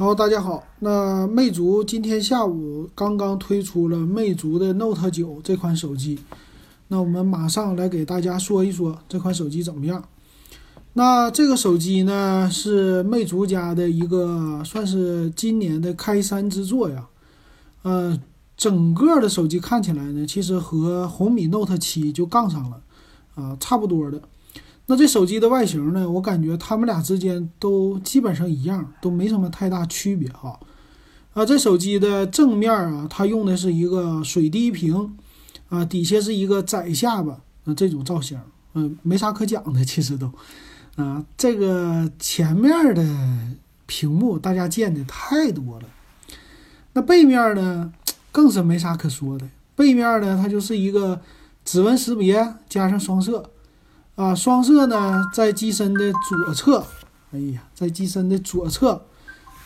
好，大家好。那魅族今天下午刚刚推出了魅族的 Note 9这款手机，那我们马上来给大家说一说这款手机怎么样。那这个手机呢是魅族家的一个算是今年的开山之作呀。呃，整个的手机看起来呢，其实和红米 Note 7就杠上了，啊，差不多的。那这手机的外形呢？我感觉它们俩之间都基本上一样，都没什么太大区别哈。啊，这手机的正面啊，它用的是一个水滴屏，啊，底下是一个窄下巴，啊，这种造型，嗯，没啥可讲的，其实都，啊，这个前面的屏幕大家见的太多了。那背面呢，更是没啥可说的。背面呢，它就是一个指纹识别加上双摄。啊，双摄呢，在机身的左侧，哎呀，在机身的左侧，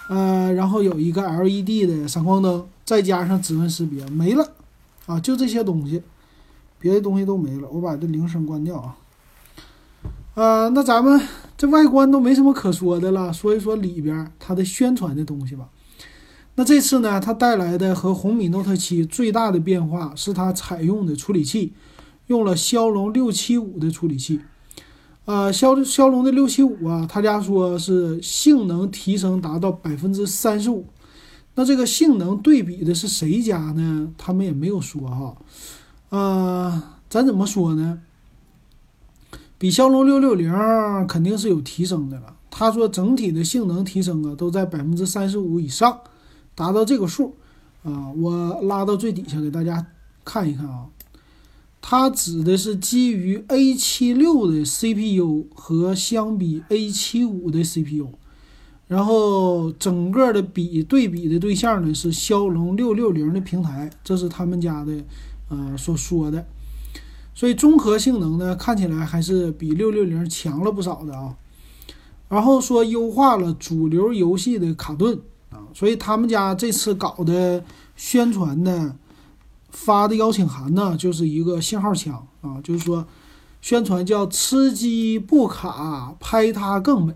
呃，然后有一个 LED 的闪光灯，再加上指纹识别，没了，啊，就这些东西，别的东西都没了。我把这铃声关掉啊。呃，那咱们这外观都没什么可说的了，说一说里边它的宣传的东西吧。那这次呢，它带来的和红米 Note 7最大的变化是它采用的处理器。用了骁龙六七五的处理器，呃，骁骁龙的六七五啊，他家说是性能提升达到百分之三十五。那这个性能对比的是谁家呢？他们也没有说哈。呃，咱怎么说呢？比骁龙六六零肯定是有提升的了。他说整体的性能提升啊，都在百分之三十五以上，达到这个数啊。我拉到最底下给大家看一看啊。它指的是基于 A 七六的 CPU 和相比 A 七五的 CPU，然后整个的比对比的对象呢是骁龙六六零的平台，这是他们家的呃所说的，所以综合性能呢看起来还是比六六零强了不少的啊。然后说优化了主流游戏的卡顿啊，所以他们家这次搞的宣传呢。发的邀请函呢，就是一个信号枪啊，就是说宣传叫“吃鸡不卡，拍它更美”。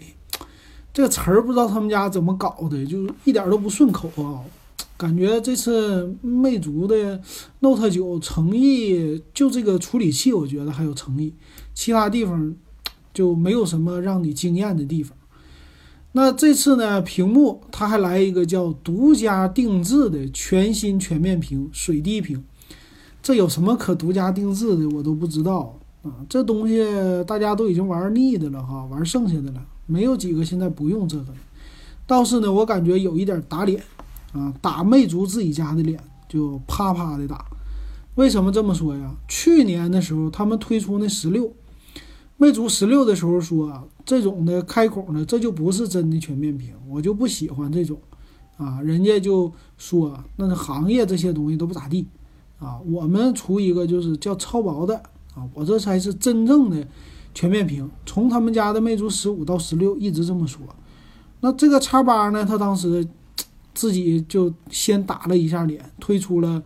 这个词儿不知道他们家怎么搞的，就一点都不顺口啊。感觉这次魅族的 Note 9诚意就这个处理器，我觉得还有诚意，其他地方就没有什么让你惊艳的地方。那这次呢，屏幕它还来一个叫独家定制的全新全面屏水滴屏，这有什么可独家定制的？我都不知道啊！这东西大家都已经玩腻的了哈，玩剩下的了，没有几个现在不用这个。倒是呢，我感觉有一点打脸啊，打魅族自己家的脸就啪啪的打。为什么这么说呀？去年的时候他们推出那十六。魅族十六的时候说，这种的开孔呢，这就不是真的全面屏，我就不喜欢这种，啊，人家就说那行业这些东西都不咋地，啊，我们出一个就是叫超薄的，啊，我这才是真正的全面屏。从他们家的魅族十五到十六一直这么说，那这个叉八呢，他当时自己就先打了一下脸，推出了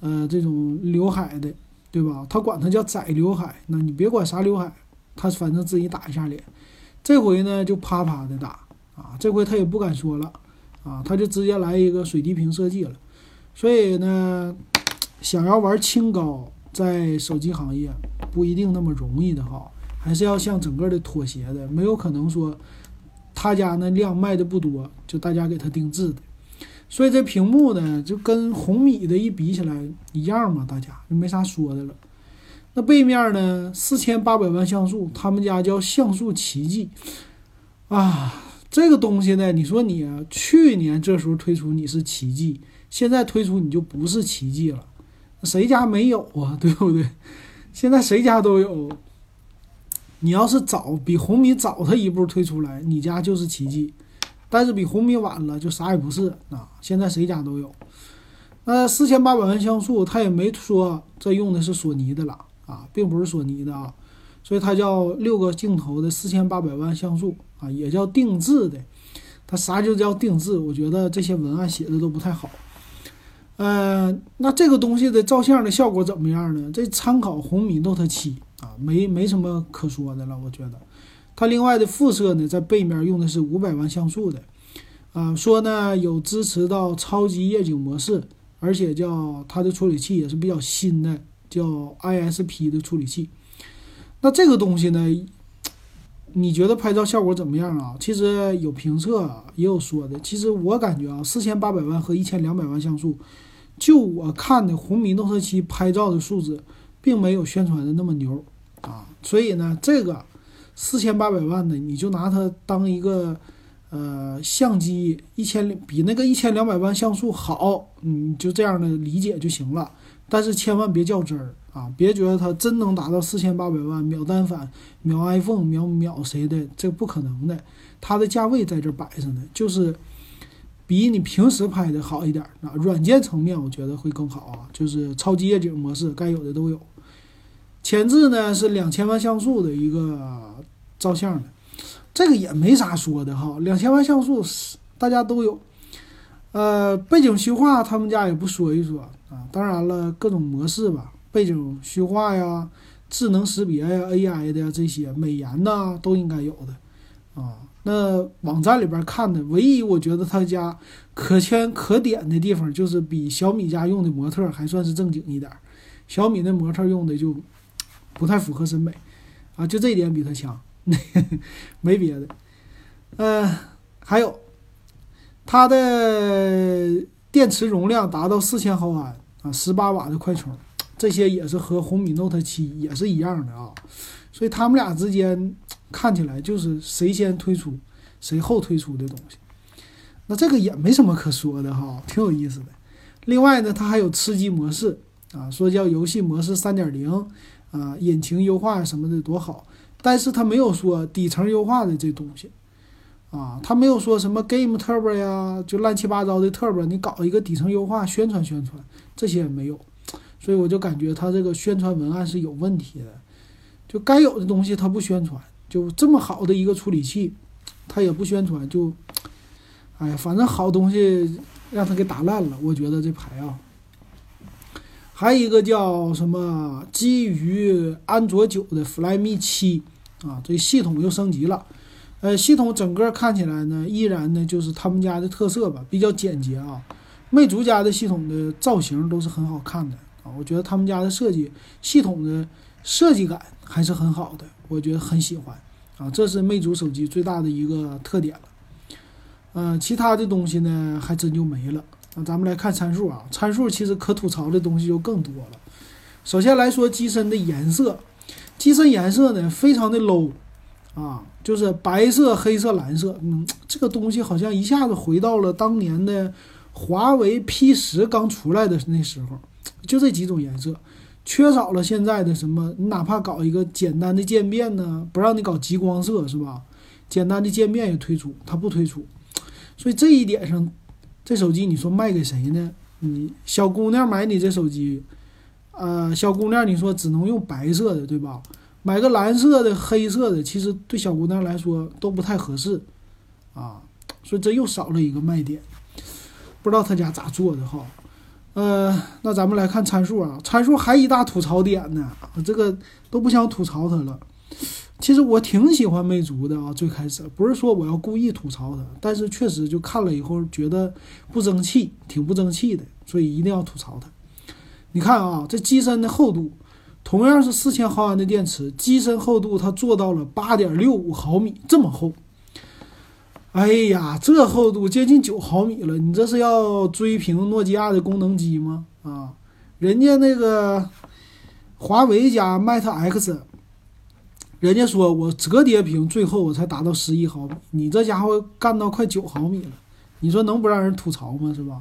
呃这种刘海的，对吧？他管它叫窄刘海，那你别管啥刘海。他反正自己打一下脸，这回呢就啪啪的打啊！这回他也不敢说了啊，他就直接来一个水滴屏设计了。所以呢，想要玩清高，在手机行业不一定那么容易的哈，还是要向整个的妥协的，没有可能说他家那量卖的不多，就大家给他定制的。所以这屏幕呢，就跟红米的一比起来一样嘛，大家就没啥说的了。那背面呢？四千八百万像素，他们家叫像素奇迹啊！这个东西呢，你说你去年这时候推出你是奇迹，现在推出你就不是奇迹了。谁家没有啊？对不对？现在谁家都有。你要是早比红米早他一步推出来，你家就是奇迹；但是比红米晚了，就啥也不是啊。现在谁家都有。那四千八百万像素，他也没说这用的是索尼的了。啊，并不是索尼的啊，所以它叫六个镜头的四千八百万像素啊，也叫定制的。它啥就叫定制？我觉得这些文案写的都不太好。呃，那这个东西的照相的效果怎么样呢？这参考红米 Note 7啊，没没什么可说的了。我觉得它另外的副摄呢，在背面用的是五百万像素的，啊，说呢有支持到超级夜景模式，而且叫它的处理器也是比较新的，叫 ISP 的处理器。那这个东西呢，你觉得拍照效果怎么样啊？其实有评测也有说的，其实我感觉啊，四千八百万和一千两百万像素，就我看的红米 Note 7拍照的素质，并没有宣传的那么牛啊。所以呢，这个四千八百万的，你就拿它当一个。呃，相机一千比那个一千两百万像素好，你就这样的理解就行了。但是千万别较真儿啊，别觉得它真能达到四千八百万秒单反、秒 iPhone、秒秒谁的，这不可能的。它的价位在这摆着呢，就是比你平时拍的好一点啊。软件层面我觉得会更好啊，就是超级夜景模式该有的都有。前置呢是两千万像素的一个照相的。这个也没啥说的哈，两千万像素大家都有，呃，背景虚化他们家也不说一说啊。当然了，各种模式吧，背景虚化呀、智能识别呀、AI 的呀这些美颜呐，都应该有的啊。那网站里边看的，唯一我觉得他家可圈可点的地方，就是比小米家用的模特还算是正经一点，小米那模特用的就不太符合审美啊，就这一点比他强。没别的，呃，还有它的电池容量达到四千毫安啊，十八瓦的快充，这些也是和红米 Note 7也是一样的啊，所以他们俩之间看起来就是谁先推出谁后推出的东西，那这个也没什么可说的哈，挺有意思的。另外呢，它还有吃鸡模式啊，说叫游戏模式三点零啊，引擎优化什么的多好。但是它没有说底层优化的这东西，啊，他没有说什么 Game Turbo 呀，就乱七八糟的 Turbo，你搞一个底层优化宣传宣传，这些也没有，所以我就感觉他这个宣传文案是有问题的，就该有的东西他不宣传，就这么好的一个处理器，他也不宣传，就，哎呀，反正好东西让他给打烂了，我觉得这牌啊。还有一个叫什么基于安卓九的 Flyme 七。啊，这系统又升级了，呃，系统整个看起来呢，依然呢就是他们家的特色吧，比较简洁啊。魅族家的系统的造型都是很好看的啊，我觉得他们家的设计系统的设计感还是很好的，我觉得很喜欢啊。这是魅族手机最大的一个特点了。嗯，其他的东西呢还真就没了。那咱们来看参数啊，参数其实可吐槽的东西就更多了。首先来说机身的颜色。机身颜色呢，非常的 low，啊，就是白色、黑色、蓝色，嗯，这个东西好像一下子回到了当年的华为 P 十刚出来的那时候，就这几种颜色，缺少了现在的什么，你哪怕搞一个简单的渐变呢，不让你搞极光色是吧？简单的渐变也推出，它不推出，所以这一点上，这手机你说卖给谁呢？你小姑娘买你这手机。呃，小姑娘，你说只能用白色的，对吧？买个蓝色的、黑色的，其实对小姑娘来说都不太合适，啊，所以这又少了一个卖点。不知道他家咋做的哈？呃，那咱们来看参数啊，参数还一大吐槽点呢，这个都不想吐槽它了。其实我挺喜欢魅族的啊，最开始不是说我要故意吐槽它，但是确实就看了以后觉得不争气，挺不争气的，所以一定要吐槽它。你看啊，这机身的厚度，同样是四千毫安的电池，机身厚度它做到了八点六五毫米，这么厚。哎呀，这厚度接近九毫米了，你这是要追平诺基亚的功能机吗？啊，人家那个华为家 Mate X，人家说我折叠屏最后我才达到十一毫米，你这家伙干到快九毫米了，你说能不让人吐槽吗？是吧？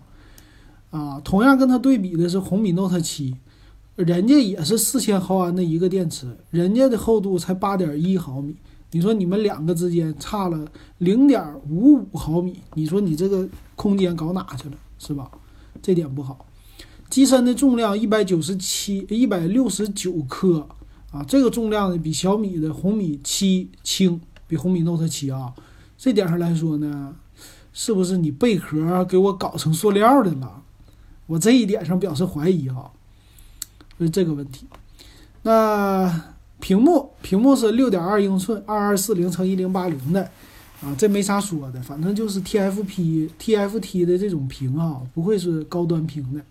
啊，同样跟它对比的是红米 Note 7，人家也是四千毫安的一个电池，人家的厚度才八点一毫米。你说你们两个之间差了零点五五毫米，你说你这个空间搞哪去了，是吧？这点不好。机身的重量一百九十七一百六十九克啊，这个重量呢比小米的红米七轻，比红米 Note 7啊，这点上来说呢，是不是你贝壳给我搞成塑料的了？我这一点上表示怀疑哈是这个问题。那屏幕屏幕是六点二英寸，二二四零乘一零八零的，啊，这没啥说的，反正就是 TFP、TFT 的这种屏啊，不会是高端屏的。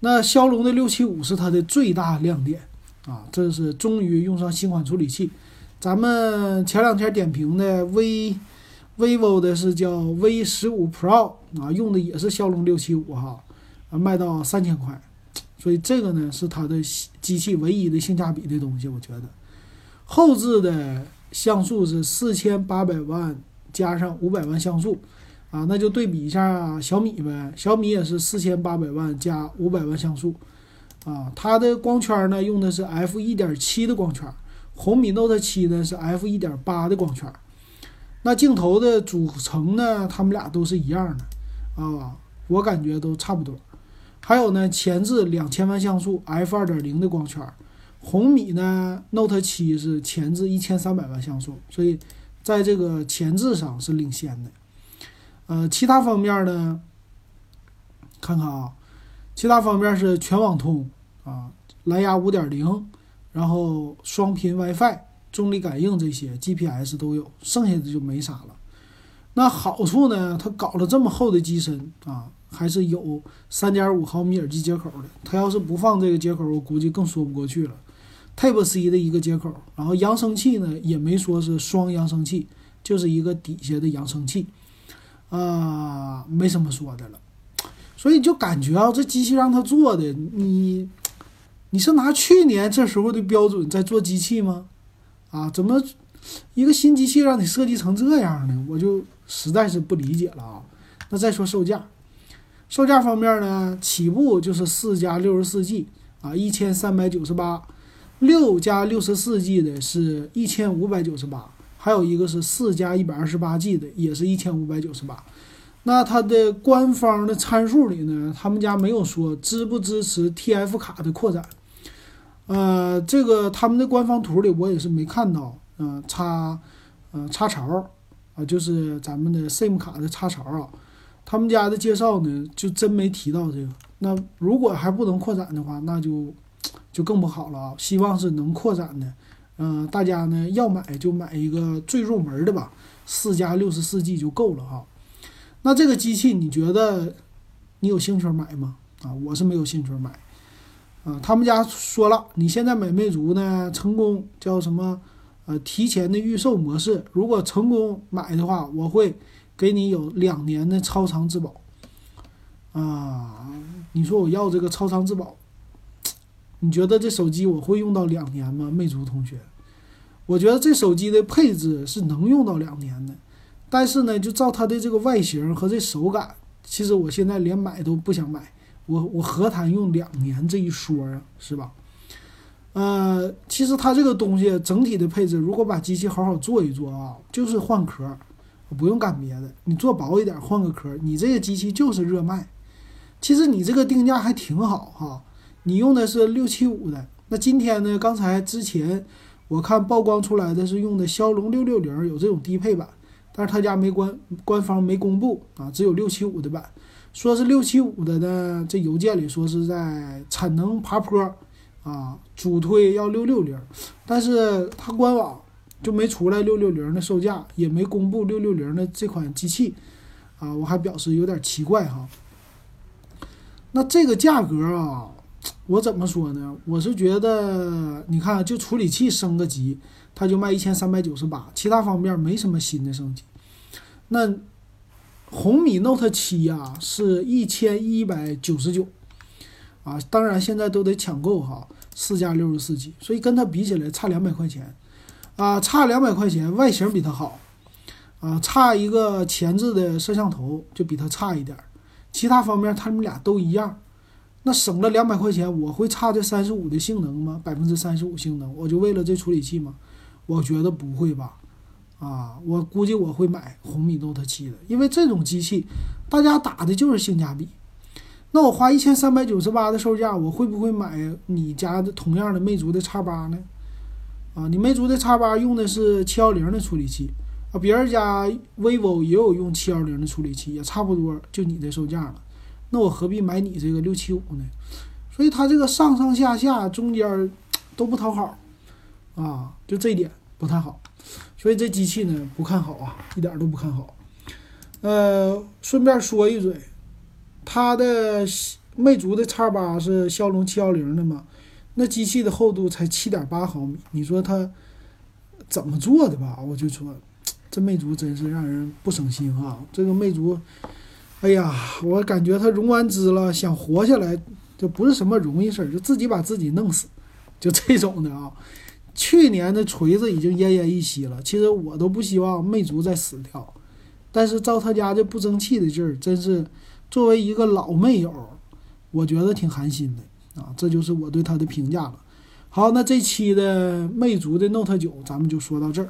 那骁龙的六七五是它的最大亮点啊，这是终于用上新款处理器。咱们前两天点评的 V vivo 的是叫 V 十五 Pro 啊，用的也是骁龙六七五哈，卖到三千块，所以这个呢是它的机器唯一的性价比的东西，我觉得后置的。像素是四千八百万加上五百万像素，啊，那就对比一下小米呗。小米也是四千八百万加五百万像素，啊，它的光圈呢用的是 f 一点七的光圈，红米 Note 七呢是 f 一点八的光圈。那镜头的组成呢，它们俩都是一样的，啊，我感觉都差不多。还有呢，前置两千万像素 f 二点零的光圈。红米呢，Note 七是前置一千三百万像素，所以在这个前置上是领先的。呃，其他方面呢，看看啊，其他方面是全网通啊，蓝牙五点零，然后双频 WiFi、重力感应这些 GPS 都有，剩下的就没啥了。那好处呢，它搞了这么厚的机身啊，还是有三点五毫米耳机接口的。它要是不放这个接口，我估计更说不过去了。Type C 的一个接口，然后扬声器呢也没说是双扬声器，就是一个底下的扬声器，啊，没什么说的了。所以就感觉啊，这机器让他做的，你你是拿去年这时候的标准在做机器吗？啊，怎么一个新机器让你设计成这样呢？我就实在是不理解了啊。那再说售价，售价方面呢，起步就是四加六十四 G 啊，一千三百九十八。六加六十四 G 的是一千五百九十八，还有一个是四加一百二十八 G 的，也是一千五百九十八。那它的官方的参数里呢，他们家没有说支不支持 TF 卡的扩展。呃，这个他们的官方图里我也是没看到。嗯，插，呃，插槽啊，就是咱们的 SIM 卡的插槽啊。他们家的介绍呢，就真没提到这个。那如果还不能扩展的话，那就。就更不好了啊！希望是能扩展的，嗯，大家呢要买就买一个最入门的吧，四加六十四 G 就够了哈。那这个机器你觉得你有兴趣买吗？啊，我是没有兴趣买。啊，他们家说了，你现在买魅族呢，成功叫什么？呃，提前的预售模式，如果成功买的话，我会给你有两年的超长质保。啊，你说我要这个超长质保？你觉得这手机我会用到两年吗？魅族同学，我觉得这手机的配置是能用到两年的，但是呢，就照它的这个外形和这手感，其实我现在连买都不想买，我我何谈用两年这一说啊，是吧？呃，其实它这个东西整体的配置，如果把机器好好做一做啊，就是换壳，不用干别的，你做薄一点，换个壳，你这个机器就是热卖。其实你这个定价还挺好哈。你用的是六七五的，那今天呢？刚才之前我看曝光出来的是用的骁龙六六零，有这种低配版，但是他家没官官方没公布啊，只有六七五的版，说是六七五的呢。这邮件里说是在产能爬坡啊，主推要六六零，但是他官网就没出来六六零的售价，也没公布六六零的这款机器啊，我还表示有点奇怪哈。那这个价格啊。我怎么说呢？我是觉得，你看，就处理器升个级，它就卖一千三百九十八，其他方面没什么新的升级。那红米 Note 七呀，是一千一百九十九啊，当然现在都得抢购哈，四加六十四 G，所以跟它比起来差两百块钱啊，差两百块钱，外形比它好啊，差一个前置的摄像头就比它差一点，其他方面他们俩都一样。那省了两百块钱，我会差这三十五的性能吗？百分之三十五性能，我就为了这处理器吗？我觉得不会吧。啊，我估计我会买红米 Note 七的，因为这种机器大家打的就是性价比。那我花一千三百九十八的售价，我会不会买你家的同样的魅族的叉八呢？啊，你魅族的叉八用的是七幺零的处理器啊，别人家 vivo 也有用七幺零的处理器，也差不多就你的售价了。那我何必买你这个六七五呢？所以它这个上上下下中间都不讨好，啊，就这一点不太好。所以这机器呢不看好啊，一点都不看好。呃，顺便说一嘴，它的魅族的叉八是骁龙七幺零的嘛？那机器的厚度才七点八毫米，你说它怎么做的吧？我就说，这魅族真是让人不省心啊！这个魅族，哎呀，我感觉它融完资了，想活下来就不是什么容易事儿，就自己把自己弄死，就这种的啊。去年的锤子已经奄奄一息了，其实我都不希望魅族再死掉，但是照他家这不争气的劲儿，真是作为一个老魅友，我觉得挺寒心的。啊，这就是我对它的评价了。好，那这期的魅族的 Note 九，咱们就说到这儿。